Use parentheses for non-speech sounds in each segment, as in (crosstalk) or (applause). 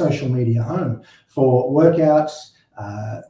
social media home for workouts, uh,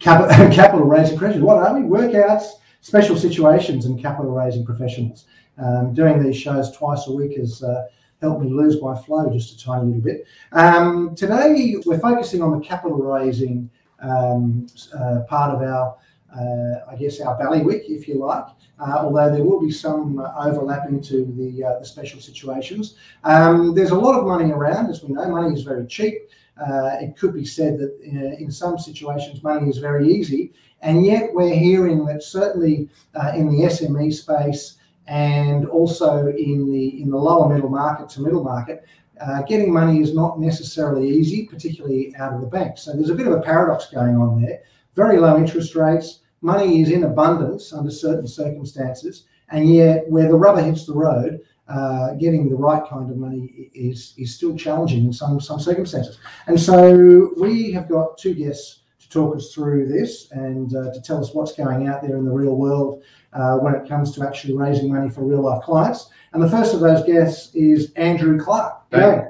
capital, (laughs) capital raising professionals. What are we? Workouts, special situations, and capital raising professionals. Um, doing these shows twice a week has uh, helped me lose my flow just a tiny little bit. Um, today, we're focusing on the capital raising um, uh, part of our, I guess, our bailiwick, if you like. Uh, although there will be some uh, overlapping to the, uh, special situations. Um, there's a lot of money around, as we know. Money is very cheap. Uh, it could be said that in, some situations money is very easy, and yet we're hearing that certainly in the SME space and also in the in the lower middle market to middle market, uh, getting money is not necessarily easy, particularly out of the bank. So there's a bit of a paradox going on there. Very low interest rates, money is in abundance under certain circumstances, and yet where the rubber hits the road, uh, getting the right kind of money is is still challenging in some some circumstances. And so we have got two guests to talk us through this and uh, to tell us what's going out there in the real world uh, when it comes to actually raising money for real life clients. And the first of those guests is Andrew Clark. Hey.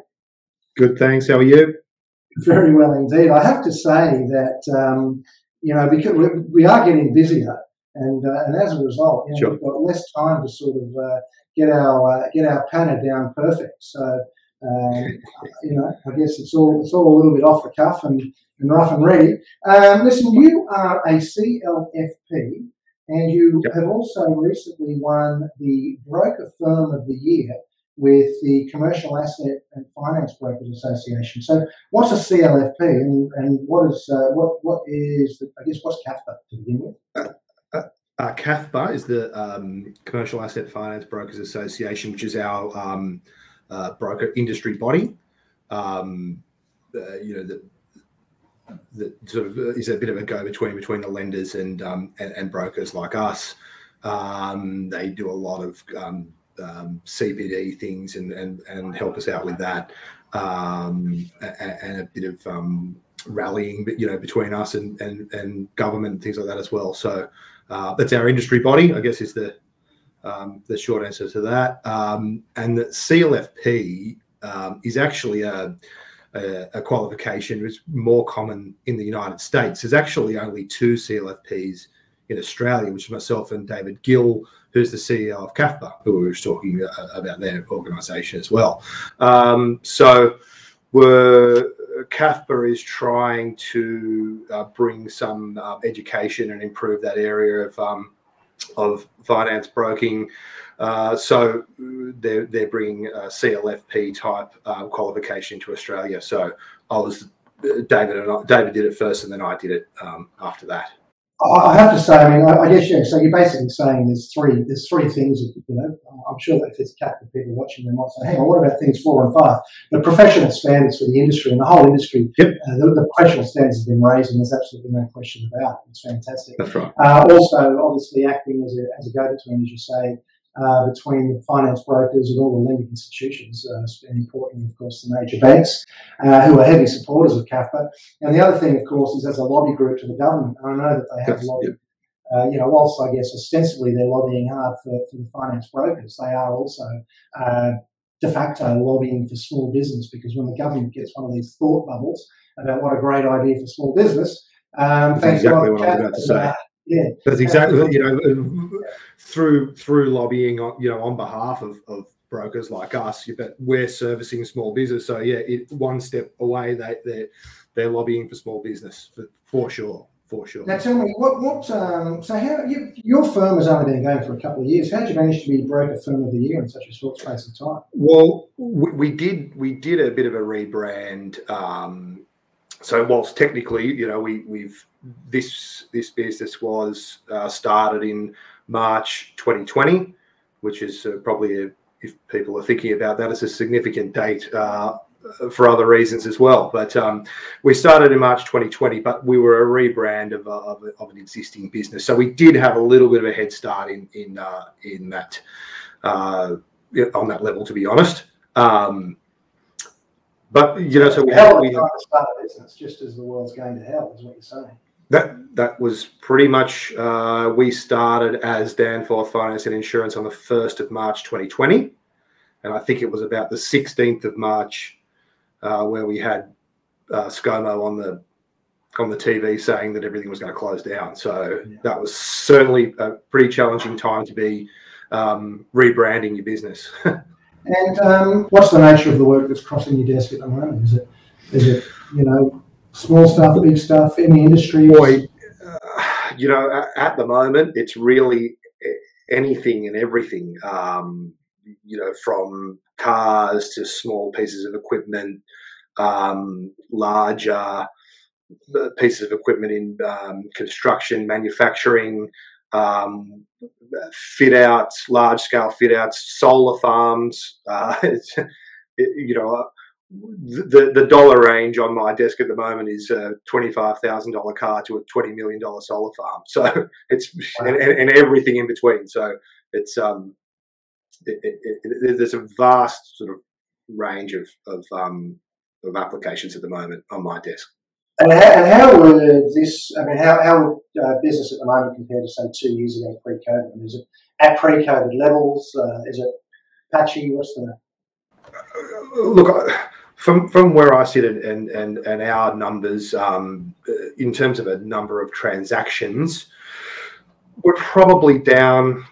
Good, thanks. How are you? Very well indeed. I have to say that um, you know because we are getting busier, and uh, and as a result, you know, sure. we've got less time to sort of uh, get our uh, get our panel down perfect. So um, (laughs) you know, I guess it's all it's all a little bit off the cuff and, and rough and ready. Um, listen, you are a CLFP and you yep. have also recently won the Broker Firm of the Year with the Commercial Asset and Finance Brokers Association. So, what's a CLFP, and, and what is uh, what what is the, I guess what's CAFBA to begin with? Uh, uh, uh is the um, Commercial Asset Finance Brokers Association, which is our um, uh, broker industry body. Um, uh, you know, the, that sort of uh, is a bit of a go between between the lenders and um, and, and, brokers like us. Um, they do a lot of um, um CPD things and, and and help us out with that, um, and, a bit of um, rallying, you know, between us and, and and government and things like that as well. So uh, that's our industry body, I guess, is the the short answer to that. and the CLFP is actually a a, qualification is more common in the United States. There's actually only two CLFPs in Australia, which is myself and David Gill, who's the CEO of CAFBA, who we were talking about their organisation as well. Um, so we're CAFBA is trying to uh, bring some uh, education and improve that area of um, of finance broking uh, so they're, they're bringing CLFP type um, qualification to Australia. So I was uh, David and I, David did it first, and then I did it um, after that. I have to say, I mean, I, guess yeah. So you're basically saying there's three, there's three things. You know, I'm sure that if there's a couple of people watching, they might say, "Hang on, what about things four and five? The professional standards for the industry and the whole industry, yep. uh, the, the, professional standards have been raised, and there's absolutely no question about it. It's fantastic. That's right. Uh, also, obviously, acting as a, as a go-between, as you say, uh, between the finance brokers and all the lending institutions, uh, and importantly, of course, the major banks, uh, who are heavy supporters of CAFBA. And the other thing, of course, is as a lobby group to the government. I know that they have lobbied. Uh, you know, whilst I guess ostensibly they're lobbying hard for, for the finance brokers, they are also uh, de facto lobbying for small business because when the government gets one of these thought bubbles about what a great idea for small business, um, That's exactly what I was about to say yeah, that's exactly you know through through lobbying on you know on behalf of, of brokers like us, but we're servicing small business. So yeah, it, one step away, they they're they're lobbying for small business for, for sure. For sure. Now tell me what what um, so how you, your firm has only been going for a couple of years. How did you manage to be broker firm of the year in such a short space of time? Well, we, we did we did a bit of a rebrand um, so whilst technically, you know, we we've this this business was uh, started in March 2020, which is uh, probably a, if people are thinking about that, it's a significant date uh, for other reasons as well. But um, we started in March 2020, but we were a rebrand of, of, of, an existing business, so we did have a little bit of a head start in in uh, in that uh, on that level, to be honest. Um, but you know, so we hell we to start a business just as the world's going to hell, is what you're saying. That that was pretty much. Uh, we started as Danforth Finance and Insurance on the first of March, 2020, and I think it was about the 16th of March, uh, where we had uh, ScoMo on the on the TV saying that everything was going to close down. So yeah. that was certainly a pretty challenging time to be um, rebranding your business. (laughs) and um, what's the nature of the work that's crossing your desk at the moment? Is it is it you know small stuff, big stuff the industry? Boy, uh, you know, at, at, the moment, it's really anything and everything. Um, you know, from cars to small pieces of equipment, um, larger pieces of equipment in um, construction, manufacturing, um, fit outs, large scale fit outs, solar farms. Uh, (laughs) it, you know, the the dollar range on my desk at the moment is a twenty five thousand dollar car to a twenty million dollar solar farm. So (laughs) it's wow. and, and, everything in between. So it's um, it, it, it, there's a vast sort of range of of um, of applications at the moment on my desk. And how, and how would this, I mean, how, how would uh, business at the moment compare to, say, two years ago pre COVID? Is it at pre COVID levels? Uh, is it patchy? What's the. Look, from from where I sit and and and our numbers, um, uh, in terms of a number of transactions, we're probably down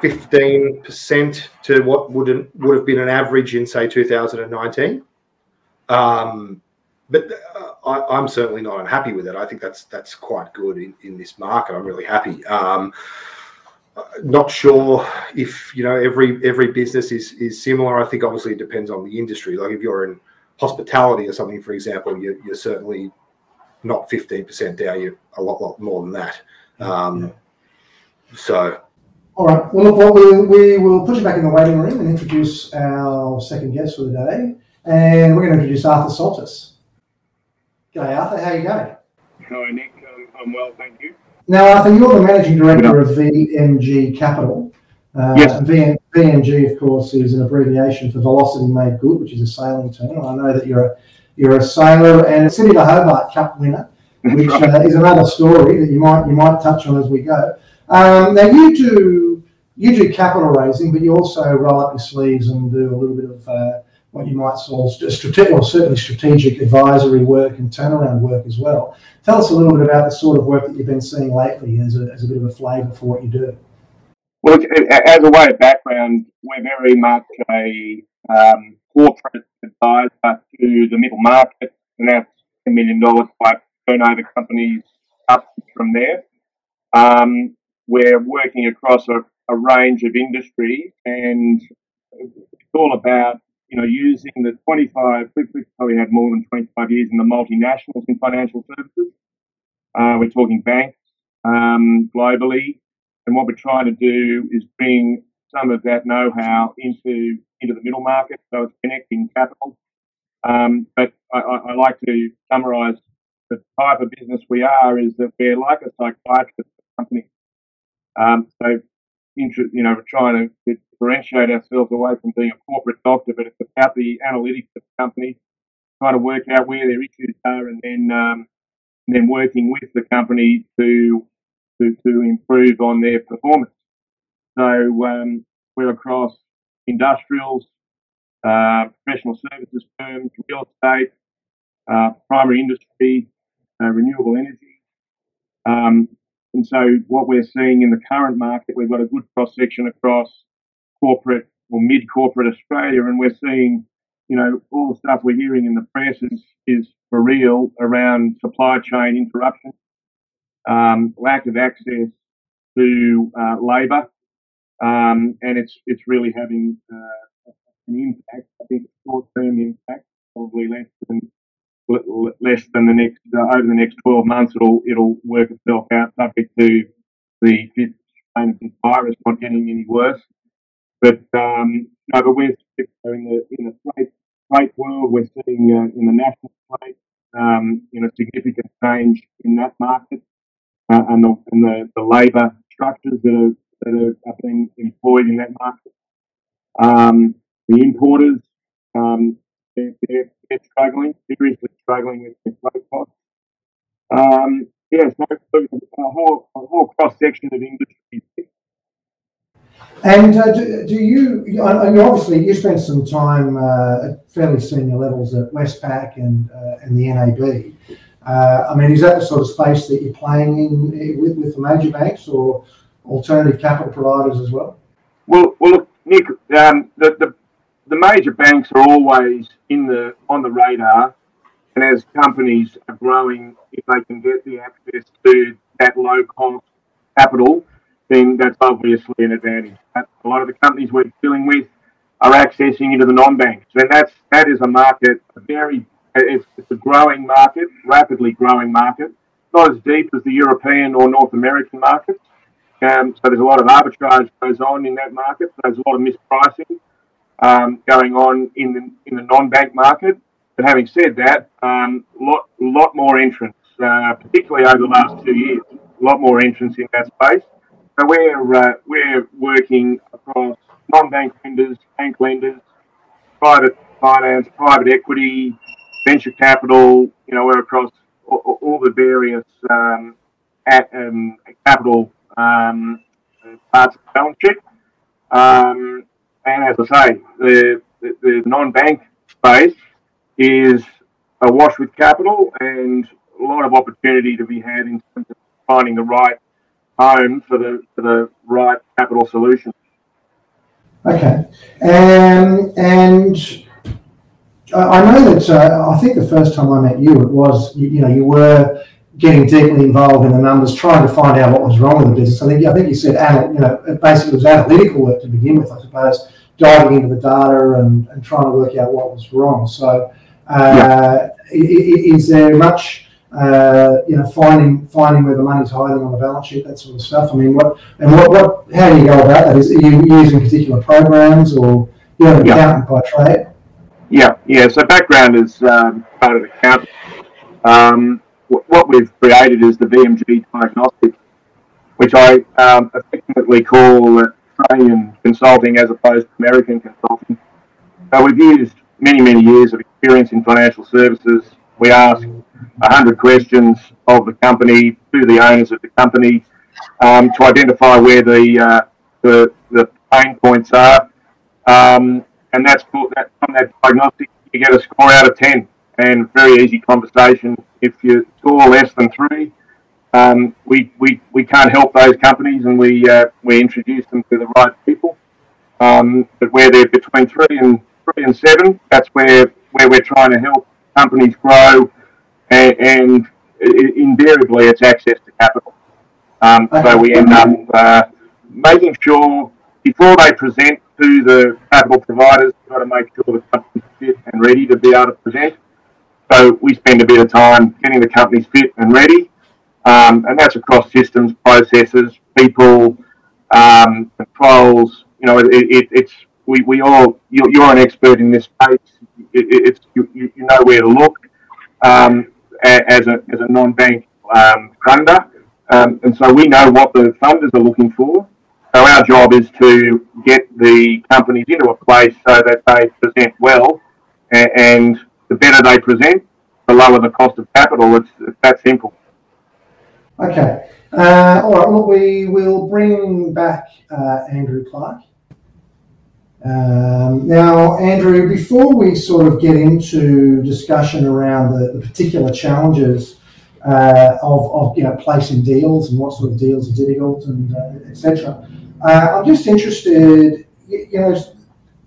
fifteen percent to what would would have been an average in say 2019. Um, but I, am certainly not unhappy with it. I think that's that's quite good in, in this market. I'm really happy. Um, not sure if you know every every business is is similar. I think obviously it depends on the industry. Like if you're in hospitality or something, for example, you're, you're certainly not 15% down. You're a lot lot more than that. Um. So. All right. Well, look, well, we, we will put you back in the waiting room and introduce our second guest for the day. And we're going to introduce Arthur Saltis. G'day, Arthur. How are you going? Hi, Nick. Um, I'm well, thank you. Now, Arthur, you're the managing director of VMG Capital. Uh, yes. VN, VMG, of course, is an abbreviation for Velocity Made Good, which is a sailing term. I know that you're a you're a sailor and a City of Hobart Cup winner, which right. uh, is another story that you might you might touch on as we go. Um, now, you do you do capital raising, but you also roll up your sleeves and do a little bit of uh, what you might call strategic, or certainly strategic advisory work and turnaround work as well. Tell us a little bit about the sort of work that you've been seeing lately as a, as a bit of a flavour for what you do. Well, as a way of background, we're very much a um, corporate advisor to the middle market, and that's a million dollar type turnover companies up from there. Um, we're working across a, a range of industries, and it's all about you know, using the 25, we've, probably had more than 25 years in the multinationals in financial services. Uh, we're talking banks um, globally. And what we're trying to do is bring some of that know-how into into the middle market, so it's connecting capital. Um, but I, I, like to summarise the type of business we are is that we're like a psychiatrist company. Um, so you know, trying to differentiate ourselves away from being a corporate doctor, but it's about the analytics of the company, trying to work out where their issues are, and then um, and then working with the company to to, to improve on their performance. So um, we're across industrials, uh, professional services firms, real estate, uh, primary industry, uh, renewable energy. Um, and so what we're seeing in the current market, we've got a good cross section across corporate or mid corporate Australia, and we're seeing, you know, all the stuff we're hearing in the press is, is for real around supply chain interruption, um, lack of access to uh, labour, um, and it's it's really having uh, an impact. I think short term impact, probably less than less than the next uh, over the next 12 months. It'll it'll work itself out, subject to the fifth strain of this virus not getting any worse. But um, no, but we're in the in the freight freight world. We're seeing uh, in the national freight, um, you know, significant change in that market uh, and the and the, the labour structures that are that are, are being employed in that market. Um, the importers, um, they're, they're, they're, struggling, seriously struggling with their freight costs. Um, yeah, so a whole, a whole cross section of industries And uh, do, do, you, I mean, obviously, you spent some time uh, at fairly senior levels at Westpac and, uh, and the NAB. Uh, I mean, is that the sort of space that you're playing in with, with the major banks or alternative capital providers as well? Well, well, look, Nick, um, the, the the major banks are always in the on the radar, and as companies are growing, if they can get the access to that low cost capital, then that's obviously an advantage. A lot of the companies we're dealing with are accessing into the non-banks, and that's that is a market, a very it's, it's a growing market, rapidly growing market, not as deep as the European or North American markets. Um, so there's a lot of arbitrage goes on in that market. There's a lot of mispricing um, going on in the in the non-bank market. But having said that, um, lot lot more entrants, uh, particularly over the last two years, a lot more entrants in that space. So we're uh, we're working across non-bank lenders, bank lenders, private finance, private equity, venture capital. You know, we're across all, all the various um, at, um, capital um, parts of the balance sheet. And as I say, the, the, the non-bank space is awash with capital and a lot of opportunity to be had in terms of finding the right home for the for the right capital solution. Okay, um, and I know that uh, I think the first time I met you, it was you, you, know you were getting deeply involved in the numbers, trying to find out what was wrong with the business. I think I think you said you know it basically was analytical work to begin with, I suppose, diving into the data and, and trying to work out what was wrong. So, uh, yeah. is there much? Uh, you know, finding finding where the money's hiding on the balance sheet, that sort of stuff. I mean, what and what, what how do you go about that? Is are you using particular programs or you're an accountant by trade? Yeah, yeah. So background is um, part of accounting. Um, what we've created is the VMG diagnostic, which I um, effectively call Australian consulting as opposed to American consulting. So we've used many, many years of experience in financial services. We ask 100 questions of the company to the owners of the company um, to identify where the, uh, the, the pain points are. Um, and that's that, from that diagnostic, you get a score out of 10 and very easy conversation. If you score less than three, um, we, we, we can't help those companies and we, uh, we introduce them to the right people. Um, but where they're between three and three and seven, that's where, where we're trying to help companies grow and, and invariably it's access to capital. Um, so we end up uh, making sure before they present to the capital providers, we've got to make sure the company's fit and ready to be able to present. So we spend a bit of time getting the companies fit and ready, um, and that's across systems, processes, people, um, controls. You know, it, it, it's we, we all you're, you're, an expert in this space. It, it's you, you know where to look um, as a as a non-bank um, funder, um, and so we know what the funders are looking for. So our job is to get the companies into a place so that they present well, and, and the better they present, the lower the cost of capital. It's, it's that simple. Okay. Uh, all right. Well, we will bring back uh, Andrew Clark. Um, now, Andrew, before we sort of get into discussion around the, the particular challenges uh, of, of you know placing deals and what sort of deals are difficult and uh, etc. Uh, I'm just interested, you, you, know,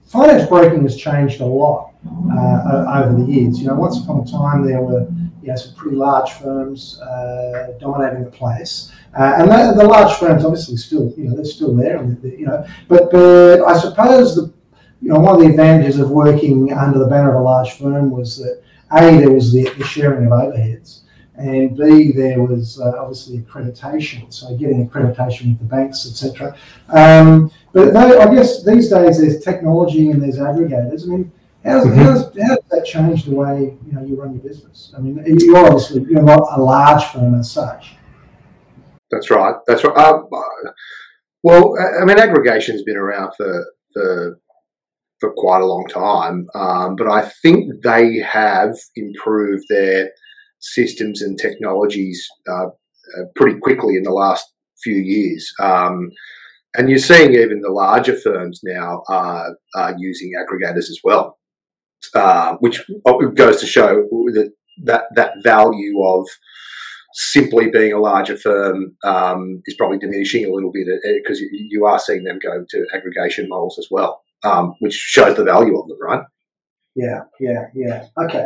finance broking has changed a lot over the years. You know, once upon a time there were you know, some pretty large firms uh, dominating the place, uh, and the, the, large firms obviously still, you know, they're still there, and you know, but but I suppose the you know one of the advantages of working under the banner of a large firm was that a there was the, the sharing of overheads and B, there was uh, obviously accreditation, so getting accreditation with the banks, etc. Um, but they, I guess these days there's technology and there's aggregators. I mean, how does, mm-hmm. how, does, how does that change the way you know you run your business? I mean, you're obviously you're not a large firm as such. That's right. That's right. Um, well, I mean, aggregation's been around for for for quite a long time, um, but I think they have improved their systems and technologies uh, uh, pretty quickly in the last few years. Um, And you're seeing even the larger firms now are, are using aggregators as well, uh, which goes to show that that, that value of simply being a larger firm um, is probably diminishing a little bit because uh, you, are seeing them go to aggregation models as well, um, which shows the value of them, right? Yeah, yeah, yeah. Okay.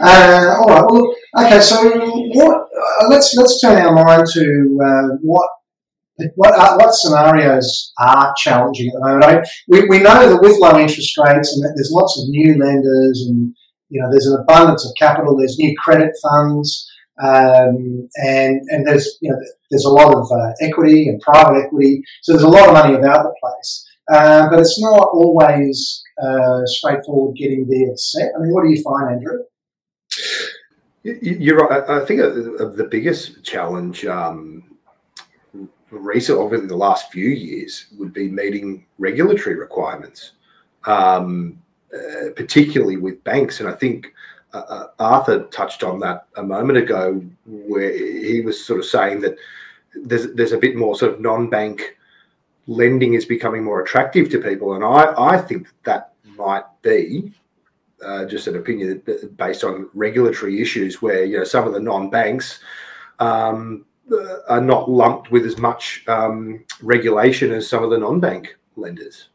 Uh, all right. Well, okay. So, what? Uh, let's let's turn our mind to uh, what what uh, what scenarios are challenging at the moment. I we, we know that with low interest rates and that there's lots of new lenders and you know there's an abundance of capital. There's new credit funds. Um, and and there's you know there's a lot of uh, equity and private equity, so there's a lot of money about the place. Uh, but it's not always uh, straightforward getting there set. I mean, what do you find, Andrew? You're right. I think the biggest challenge um, recent, over the last few years, would be meeting regulatory requirements, um, uh, particularly with banks. And I think uh, uh, Arthur touched on that a moment ago, where he was sort of saying that there's there's a bit more sort of non-bank lending is becoming more attractive to people, and I I think that might be uh, just an opinion based on regulatory issues, where you know some of the non-banks um, are not lumped with as much um, regulation as some of the non-bank lenders.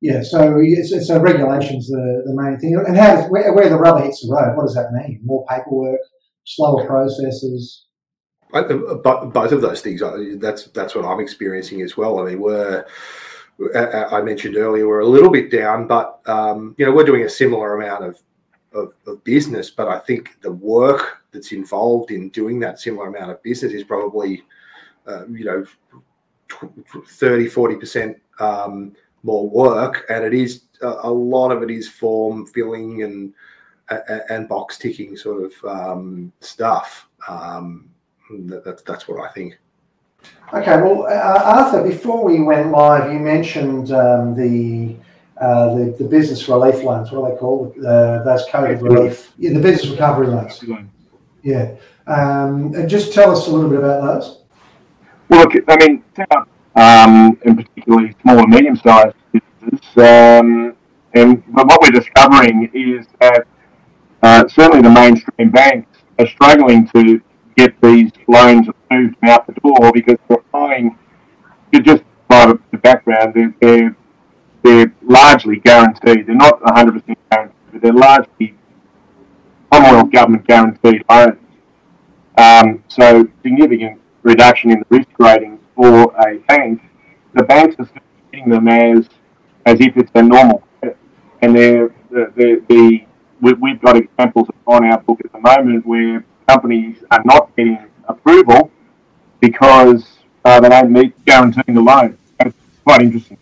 Yeah, so it's, so regulation's the, the main thing. And how where, where the rubber hits the road, what does that mean? More paperwork, slower processes? But both of those things, that's that's what I'm experiencing as well. I mean, we're I mentioned earlier we're a little bit down, but um, you know we're doing a similar amount of, of, of business. But I think the work that's involved in doing that similar amount of business is probably uh, you know 30 40 percent um, more work, and it is a, lot of it is form filling and and box ticking sort of um, stuff. Um, that, that's that's what I think. Okay, well, uh, Arthur, before we went live, you mentioned um, the, uh, the, the business relief loans. What are they called? Uh, those COVID relief, yeah, the business recovery loans. Yeah, um, and just tell us a little bit about those. Well, look, I mean, um, and particularly small and medium-sized businesses. Um, and but what we're discovering is that uh, certainly the mainstream banks are struggling to get these loans approved out the door because they're finding, just by the background, they're, they're, they're largely guaranteed. They're not 100% guaranteed, but they're largely government guaranteed loans. Um, so significant reduction in the risk rating for a bank, the banks are still treating them as as if it's a normal. And they're, the, the, we, we've got examples on our book at the moment where companies are not getting approval because uh, they don't meet guaranteeing the loan. It's quite interesting.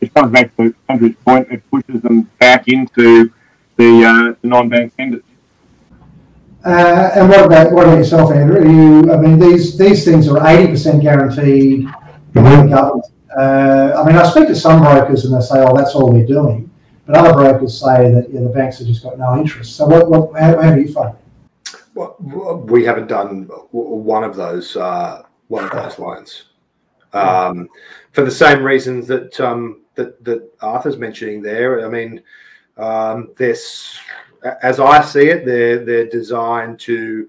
It comes back to Andrew's point. It pushes them back into the, uh, the non-bank lenders. Uh, and what about what about yourself, Andrew? You, I mean, these these things are eighty percent guaranteed by the government. Uh, I mean, I speak to some brokers and they say, "Oh, that's all they're doing," but other brokers say that yeah, the banks have just got no interest. So, what, what how, how do you find? Well, we haven't done one of those uh, one of those lines um, for the same reasons that um, that that Arthur's mentioning there. I mean, um, there's as I see it, they're they're designed to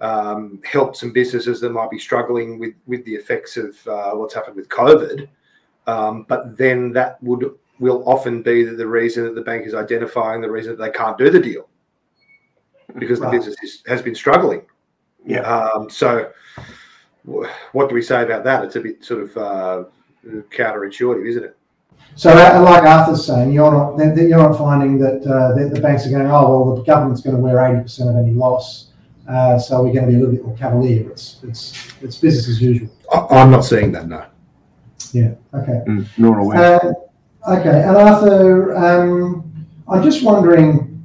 um, help some businesses that might be struggling with with the effects of uh, what's happened with COVID. Um, but then that would will often be the, reason that the bank is identifying the reason that they can't do the deal because the business is, has been struggling. Yeah. Um, so, what do we say about that? It's a bit sort of uh, counterintuitive, isn't it? So, uh, like Arthur's saying, you're not you're not finding that, uh, the banks are going, oh well, the government's going to wear eighty percent of any loss, uh, so we're going to be a little bit more cavalier. It's it's it's business as usual. I'm not seeing that, no. Yeah. Okay. Mm, nor aware. Uh, okay, and Arthur, um, I'm just wondering,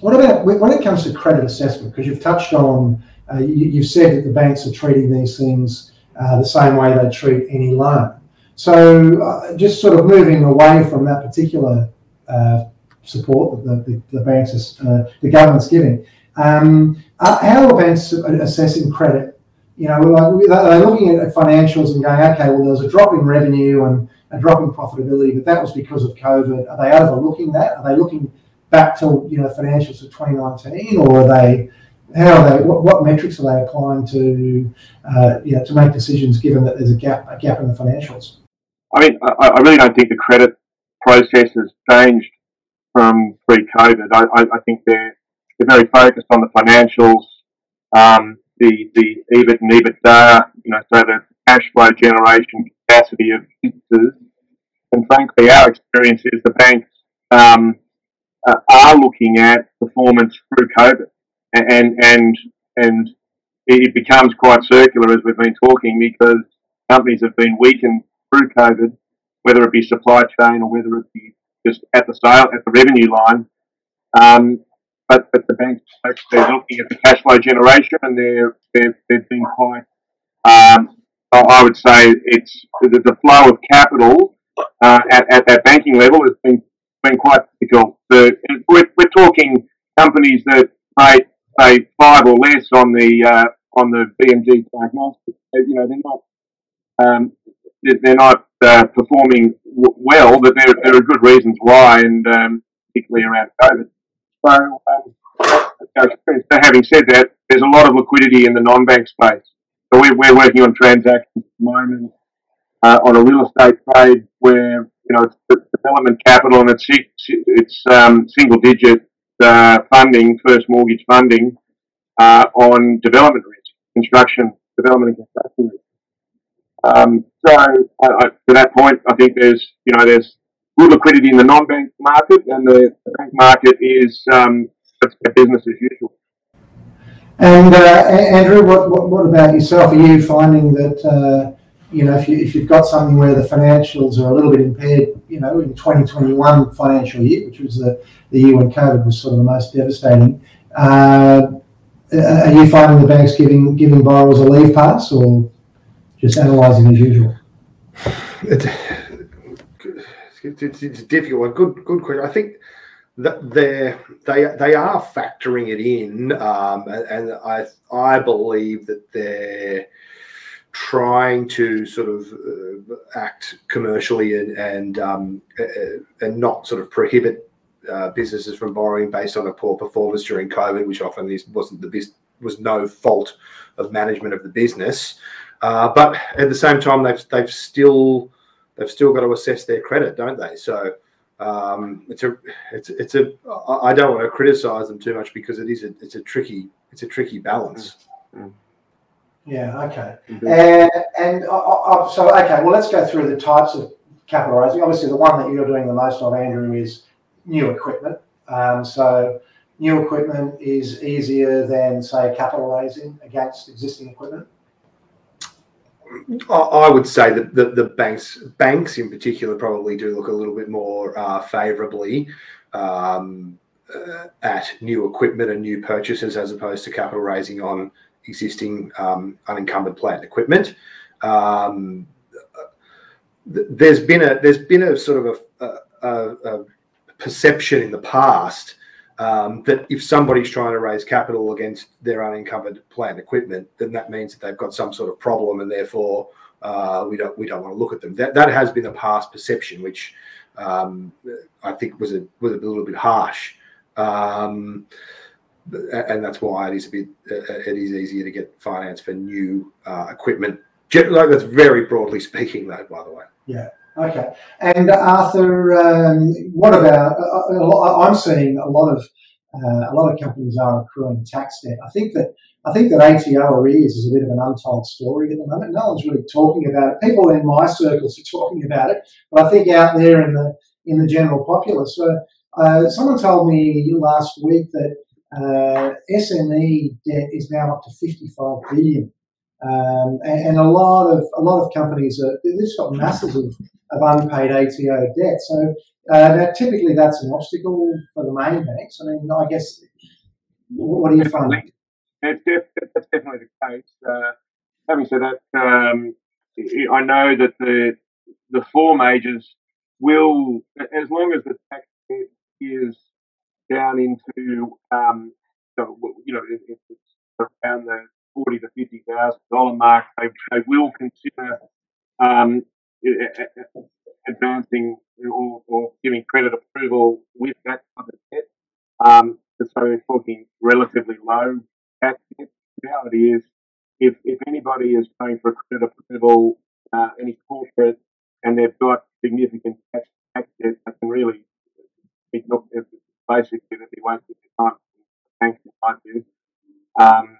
what about when it comes to credit assessment? Because you've touched on, uh, you, have said that the banks are treating these things uh, the same way they treat any loan. So uh, just sort of moving away from that particular uh, support that the, the, the banks, uh, the government's giving, um, how are banks assessing credit you know, like, they're looking at financials and going, okay, well, there was a drop in revenue and a drop in profitability, but that was because of COVID. Are they overlooking that? Are they looking back to you know financials of 2019, or are they how are they? What, what metrics are they applying to uh, you know, to make decisions given that there's a gap a gap in the financials? I mean, I, I really don't think the credit process has changed from pre-COVID. I, I, I think they're they're very focused on the financials, um, the the EBIT and EBITDA, you know, so the cash flow generation capacity of businesses. And frankly, our experience is the banks um, uh, are looking at performance through COVID, and and and it becomes quite circular as we've been talking because companies have been weakened through COVID, whether it be supply chain or whether it be just at the sale at the revenue line. Um, but, but the banks they're looking at the cash flow generation and they're they've, they've been quite um, I would say it's the, the flow of capital uh, at, at that banking level has been been quite difficult. We're, we're talking companies that pay say five or less on the uh, on the VMG diagnostics. You know, they're not um, they're not uh, performing w- well, but there there are good reasons why, and um, particularly around COVID. So, um, having said that, there's a lot of liquidity in the non-bank space. So we're, we're working on transactions at the moment uh, on a real estate trade where you know it's development capital and it's it's um, single digit uh, funding, first mortgage funding uh, on development risk, construction, development and construction risk. Um, so to that point, I think there's you know there's good liquidity in the non-bank market, and the, the bank market is um, business as usual. And uh, Andrew, what, what, what, about yourself? Are you finding that uh, you know if you if you've got something where the financials are a little bit impaired, you know, in 2021 financial year, which was the, the year when COVID was sort of the most devastating, uh, are you finding the banks giving giving borrowers a leave pass or just analysing as usual? It's, it's, it's difficult. Good good question. I think that they they they are factoring it in, um, and I I believe that they're trying to sort of uh, act commercially and and um, and not sort of prohibit uh, businesses from borrowing based on a poor performance during COVID, which often is, wasn't the bis- was no fault of management of the business. Uh, but at the same time, they've they've still they've still got to assess their credit, don't they? So um, it's a it's it's a I don't want to criticize them too much because it is a it's a tricky it's a tricky balance. Mm-hmm. Yeah. Okay. Mm-hmm. And and uh, uh, so okay. Well, let's go through the types of capital raising. Obviously, the one that you're doing the most of, Andrew, is new equipment. Um, so new equipment is easier than say capital raising against existing equipment. I would say that the, the banks banks in particular probably do look a little bit more uh, favourably um, uh, at new equipment and new purchases as opposed to capital raising on existing um, unencumbered plant equipment. Um, there's been a there's been a sort of a, a, a perception in the past um, that if somebody's trying to raise capital against their unencumbered plant equipment, then that means that they've got some sort of problem, and therefore uh, we don't we don't want to look at them. That that has been a past perception, which um, I think was a was a little bit harsh, um, and that's why it is a bit uh, it is easier to get finance for new uh, equipment. Like that's very broadly speaking, though. By the way. Yeah. Okay. And uh, Arthur, um, what about? Uh, uh I'm seeing a lot of uh, a lot of companies are accruing tax debt. I think that I think that ATO arrears is a bit of an untold story at the moment. No one's really talking about it. People in my circles are talking about it, but I think out there in the in the general populace, uh, someone told me last week that uh, SME debt is now up to 55 billion. Um, and, and, a lot of a lot of companies are they've got masses of of unpaid ATO debt. So uh, that typically that's an obstacle for the main banks. I mean, I guess what do you find? That's, that's definitely the case. Uh, having said that, um, I know that the the four majors will, as long as the tax debt is down into, um, you know, if it's around the forty to fifty thousand dollar mark, they, they will consider um, advancing or, or, giving credit approval with that type of debt. Um, so we're talking relatively low debt. The reality is, if, if anybody is paying for a credit approval, uh, any corporate, and they've got significant tax, tax debt, they can really look basically that they won't get the time banks in my. Um,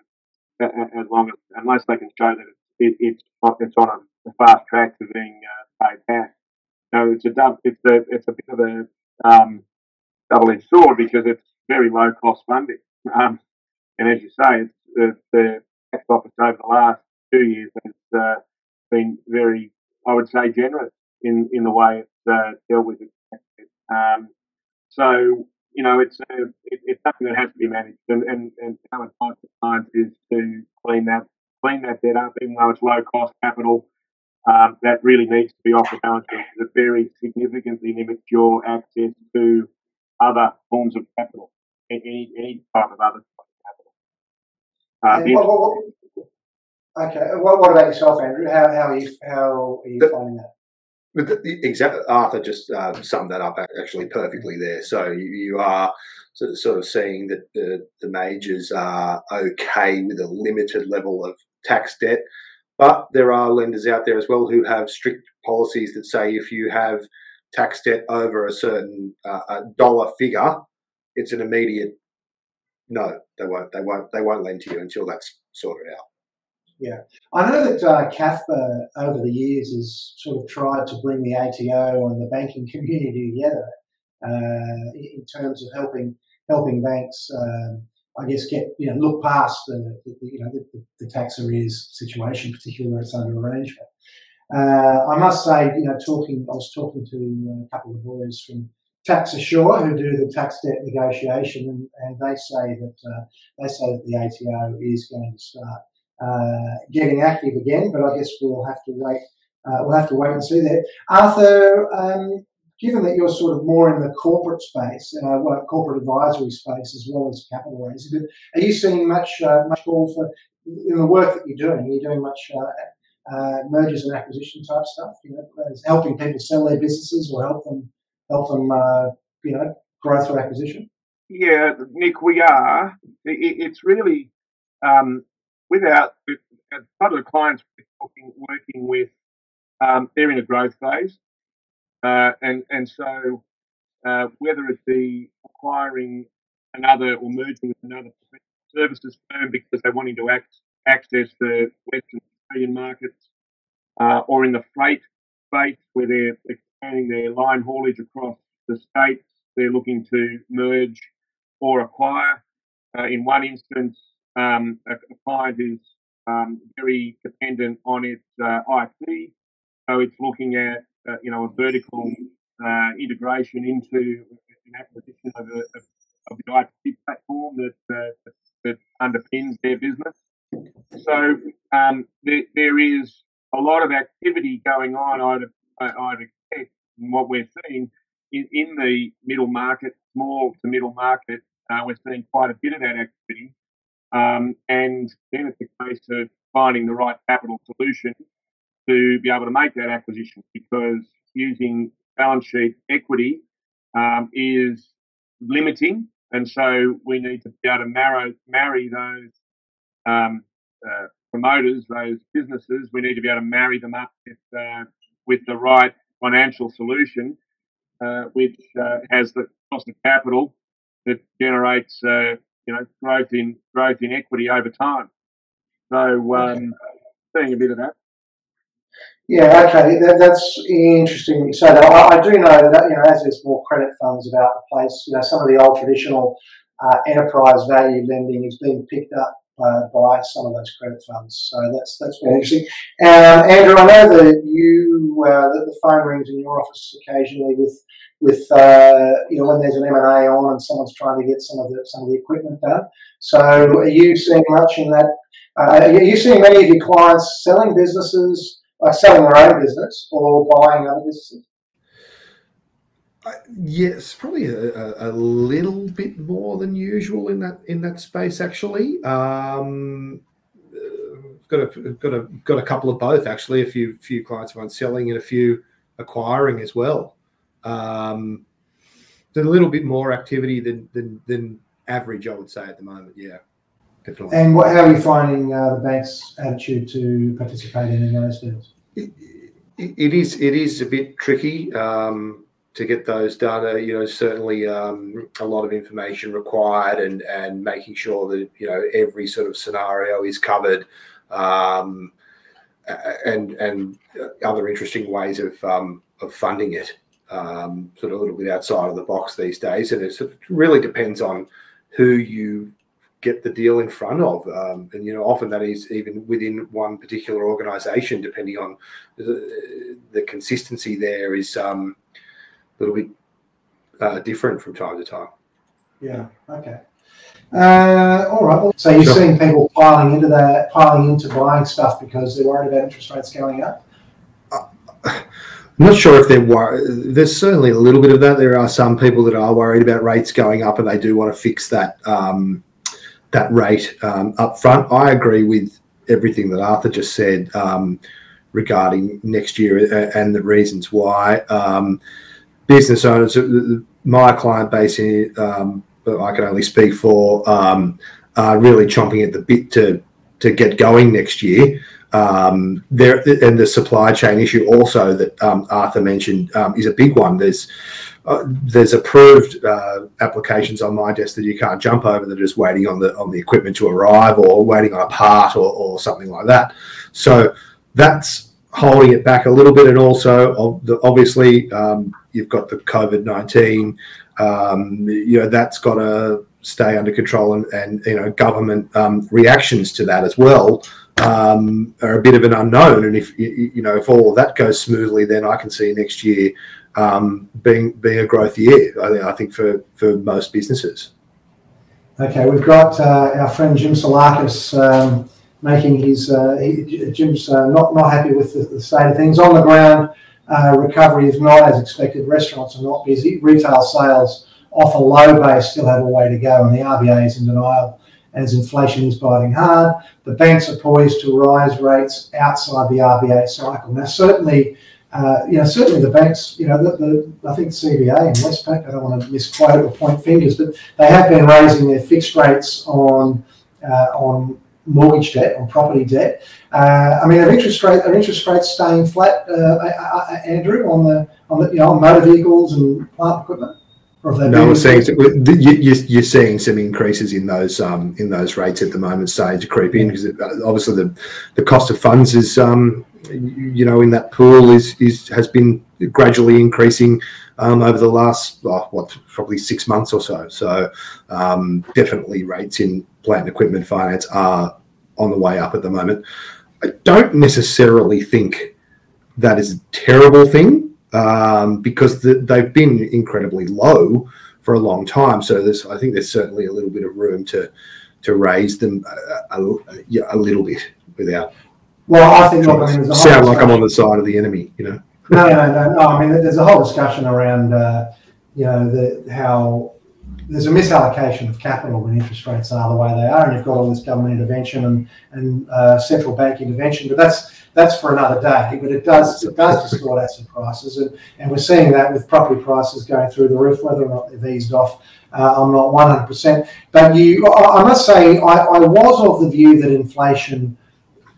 as long as unless they can show that it, it's it's on a, fast track to being uh, paid back. So it's a dub, it's a it's a bit of a um, double-edged sword because it's very low cost funding. Um, and as you say, it's the tax office over the last two years has uh, been very, I would say, generous in in the way it's uh, dealt with it. Um, so you know, it's a, it, it's something that has to be managed, and and, and our advice to clients is to clean that clean that debt up, even though it's low cost capital. Um, that really needs to be off the balance sheet because it very significantly limits your access to other forms of capital, any any type of other capital. Uh, what, what, what, okay, what, what about yourself, Andrew? How, how are you how are you the, finding that? Exactly, Arthur just uh, summed that up actually perfectly there. So you, you are sort of seeing that the, the majors are okay with a limited level of tax debt, but there are lenders out there as well who have strict policies that say if you have tax debt over a certain uh, dollar figure, it's an immediate no. They won't. They won't. They won't lend to you until that's sorted out. Yeah, I know that uh, CAFBA over the years has sort of tried to bring the ATO and the banking (laughs) community together uh, in terms of helping helping banks, um, I guess, get you know look past the, the you know the, the, tax arrears situation, particularly where it's under arrangement. Uh, I must say, you know, talking I was talking to a couple of boys from Tax Assure who do the tax debt negotiation, and, and they say that uh, they say that the ATO is going to start uh, getting active again, but I guess we'll have to wait. Uh, we'll have to wait and see there. Arthur, um, given that you're sort of more in the corporate space, uh, well, corporate advisory space as well as capital raising, but are you seeing much uh, much call for in the work that you're doing? Are you doing much uh, uh, mergers and acquisition type stuff? You know, helping people sell their businesses or help them help them you know grow through acquisition. Yeah, Nick, we are. It, it's really um, without a couple of the clients we're talking, working with, um, they're in a growth phase, uh, and and so uh, whether it be acquiring another or merging with another services firm because they're wanting to act, access the Western Australian markets, uh, or in the freight space where they're expanding their line haulage across the states, they're looking to merge or acquire. Uh, in one instance, um, a, a, client is um, very dependent on its uh, IP, so it's looking at uh, you know a vertical uh, integration into an acquisition of, a, of, of the IP platform that uh, that underpins their business. So um, there, there is a lot of activity going on. I'd, I'd expect what we're seeing in, in the middle market, small to middle market, uh, we're seeing quite a bit of that activity. Um, and then it's a case of finding the right capital solution to be able to make that acquisition because using balance sheet equity um, is limiting. And so we need to be able to marry, marry those um, uh, promoters, those businesses. We need to be able to marry them up with, uh, with the right financial solution, uh, which uh, has the cost of capital that generates uh, you know growth in growth in equity over time. So um, seeing a bit of that. Yeah, okay, that, that's interesting. So I, I, do know that you know as there's more credit funds about the place, you know some of the old traditional uh, enterprise value lending is being picked up uh, by some of those credit funds. So that's that's very interesting. Um, Andrew, I know that you uh, that the phone rings in your office occasionally with with uh, you know when there's an M and A on and someone's trying to get some of the some of the equipment done. So are you seeing much in that? Uh, are you seeing many of your clients selling businesses, uh, selling their own business, or buying other businesses? Uh, yes, probably a, a, little bit more than usual in that in that space. Actually, um, got a got a got a couple of both actually. A few few clients of one selling and a few acquiring as well. Um, there's a little bit more activity than than than average, I would say, at the moment. Yeah, definitely. And what, how are you finding uh, the bank's attitude to participating in those deals? It, it, it is it is a bit tricky. Um, to get those done. Uh, you know, certainly um, a lot of information required, and and making sure that you know every sort of scenario is covered, um, and and other interesting ways of um, of funding it. Um, sort of a little bit outside of the box these days, and it really depends on who you get the deal in front of. Um, and, you know, often that is even within one particular organization, depending on the, the consistency there is um, little bit uh, different from time to time. Yeah. Okay. Uh, all right. So you're sure. seeing people piling into that, piling into buying stuff because they're worried about interest rates going up. Uh, I'm not sure if they're worried. There's certainly a little bit of that. There are some people that are worried about rates going up, and they do want to fix that um, that rate um, up front. I agree with everything that Arthur just said um, regarding next year uh, and the reasons why. Um, business owners, uh, my client base, um, I can only speak for, um, are really chomping at the bit to to get going next year. Um, there and the supply chain issue also that um, Arthur mentioned um, is a big one. There's uh, there's approved uh, applications on my desk that you can't jump over that are just waiting on the on the equipment to arrive or waiting on a part or, or something like that. So that's holding it back a little bit, and also obviously um, you've got the COVID nineteen. Um, you know that's got to stay under control, and, and you know government um, reactions to that as well um, are a bit of an unknown. And if you know if all of that goes smoothly, then I can see next year um, being being a growth year. I think, I think for for most businesses. Okay, we've got uh, our friend Jim Salakis um, making his uh, Jim's uh, not not happy with the, the, state of things on the ground. Uh, recovery is not as expected. Restaurants are not busy. Retail sales off a low base still have a way to go, and the RBA is in denial as inflation is biting hard. The banks are poised to rise rates outside the RBA cycle. Now, certainly. Uh, you know, certainly the banks, you know, the, the, I think CBA and Westpac, I don't want to misquote or point fingers, but they have been raising their fixed rates on uh, on mortgage debt or property debt. Uh, I mean, are interest rate are interest rates staying flat, uh, Andrew, on the on the you know on motor vehicles and plant equipment? No, we're seeing you're seeing some increases in those um, in those rates at the moment, starting to creep in because uh, obviously the the cost of funds is um, you know in that pool is is has been gradually increasing um, over the last oh, what probably six months or so. So um, definitely rates in plant and equipment finance are on the way up at the moment. I don't necessarily think that is a terrible thing um, because the, they've been incredibly low for a long time. So there's, I think there's certainly a little bit of room to to raise them a, a, a little bit without. Well, I think look, I mean, sound like I'm on the side of the enemy, you know. no, no, no, no. I mean, there's a whole discussion around, uh, you know, the how there's a misallocation of capital when interest rates are the way they are, and you've got all this government intervention and and uh, central bank intervention. But that's that's for another day. But it does it does distort asset prices, and, and we're seeing that with property prices going through the roof. Whether or not they've eased off, uh, I'm not 100. percent But you, I, must say, I, I was of the view that inflation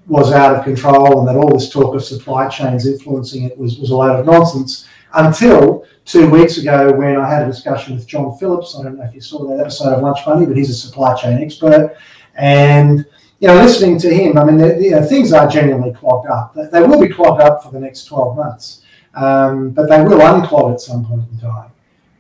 was out of control and that all this talk of supply chains influencing it was, was a load of nonsense until two weeks ago when I had a discussion with John Phillips. I don't know if you saw that episode of Lunch Money, but he's a supply chain expert. And you know, listening to him, I mean, you know, things are genuinely clogged up. They will be clogged up for the next 12 months, um, but they will unclog at some point in time.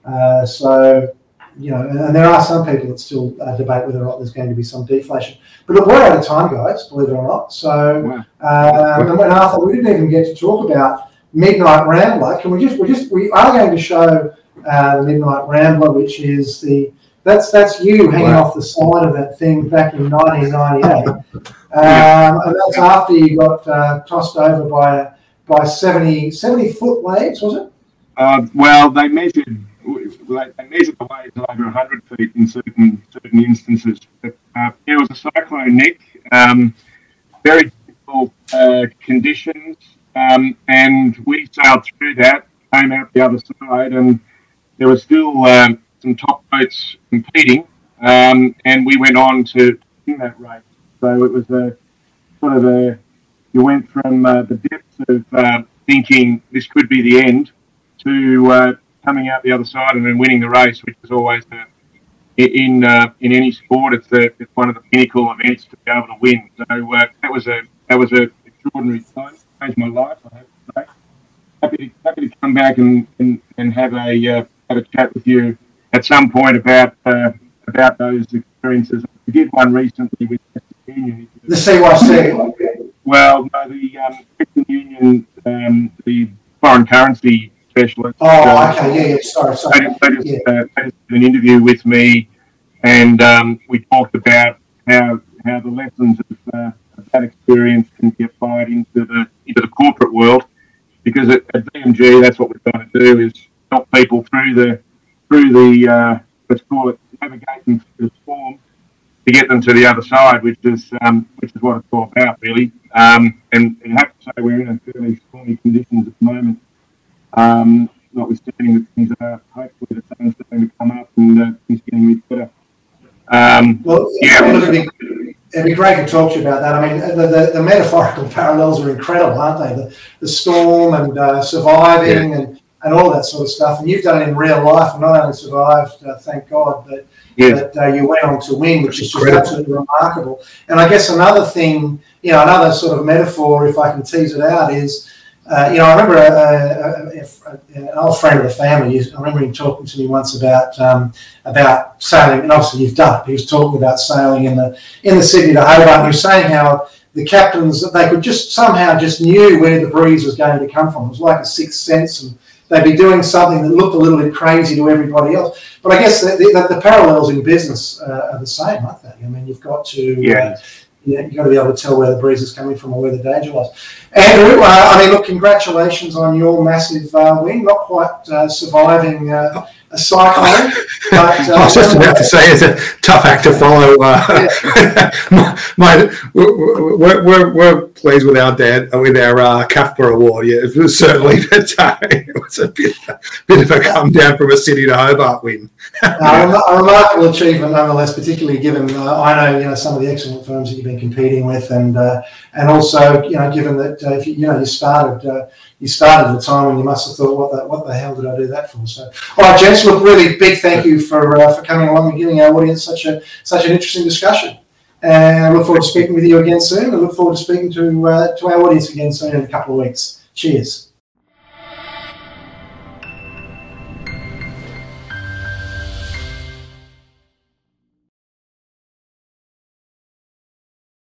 Uh, so, you know, and, there are some people that still uh, debate whether or not there's going to be some deflation. But look, we're out of time, guys, believe it or not. So, wow. um, and when Arthur, we didn't even get to talk about Midnight Rambler. Can we just we just we are going to show uh, the Midnight Rambler, which is the that's that's you hanging wow. off the side of that thing back in 1998, (laughs) um, and that's after you got uh, tossed over by by 70, 70 foot waves, was it? Uh, well, they measured they measured the waves over 100 feet in certain certain instances. But, uh, it was a cyclone, Nick. Um, very difficult uh, conditions, um, and we sailed through that, came out the other side, and there were still um, some top boats competing, um, and we went on to win that race. So it was a sort of a you went from uh, the depths of uh, thinking this could be the end to uh, coming out the other side and then winning the race, which is always in uh, in any sport, it's, it's one of the pinnacle events to be able to win. So uh, that was a that was a extraordinary time. Changed my life. I have to say. Happy to, happy to come back and, and, and have a uh, have a chat with you at some point about uh, about those experiences. We did one recently with the Union. The CYC. Well, no, the um, Union, um, the foreign currency specialist. Oh, uh, okay, yeah, yeah, sorry, sorry. They, they just, yeah. uh, did an interview with me, and um, we talked about how how the lessons of, uh, of, that experience can be applied into the into the corporate world. Because at, at VMG, that's what we're trying to do is help people through the through the uh, let's call it navigating through the storm to get them to the other side, which is um, which is what it's all about, really. Um, and, and I have to say, we're in a fairly stormy conditions at the moment. Um, notwithstanding that things are hopefully the sun's starting to come up and uh, things getting a bit better. Um, well, yeah, it'd be, great to talk to you about that. I mean, the, the, the metaphorical (laughs) parallels are incredible, aren't they? The, the storm and uh, surviving yeah. and, and all that sort of stuff. And you've done it in real life and not only survived, uh, thank God, but yeah. that uh, you went on to win, which is just absolutely remarkable. And I guess another thing, you know, another sort of metaphor, if I can tease it out, is uh, you know, I remember a, a, a, an old friend of the family. I remember him talking to me once about um, about sailing, and obviously you've done it. He was talking about sailing in the in the Sydney to Hobart. And he was saying how the captains they could just somehow just knew where the breeze was going to come from. It was like a sixth sense, and they'd be doing something that looked a little bit crazy to everybody else. But I guess the, the, the parallels in business uh, are the same, aren't they? I mean, you've got to yeah. Uh, you have got to be able to tell where the breeze is coming from or where the danger was. Andrew, uh, I mean, look, congratulations on your massive uh, win. Not quite uh, surviving uh, a cyclone. But, (laughs) I was just about to say, it's a tough act to follow. Uh, yeah. (laughs) my, we're, we're, we're, pleased with our dad with our uh, award. Yeah, it was certainly (laughs) it was a bit, a bit of a come down from a Sydney to Hobart win. uh, a remarkable achievement, nonetheless, particularly given uh, I know you know some of the excellent firms that you've been competing with, and uh, and also you know given that uh, if you, you know you started uh, you started at a time when you must have thought what the what the hell did I do that for? So all right, gents, look, really big thank you for uh, for coming along and giving our audience such a such an interesting discussion. And I look forward to speaking with you again soon. I look forward to speaking to uh, to our audience again soon in a couple of weeks. Cheers.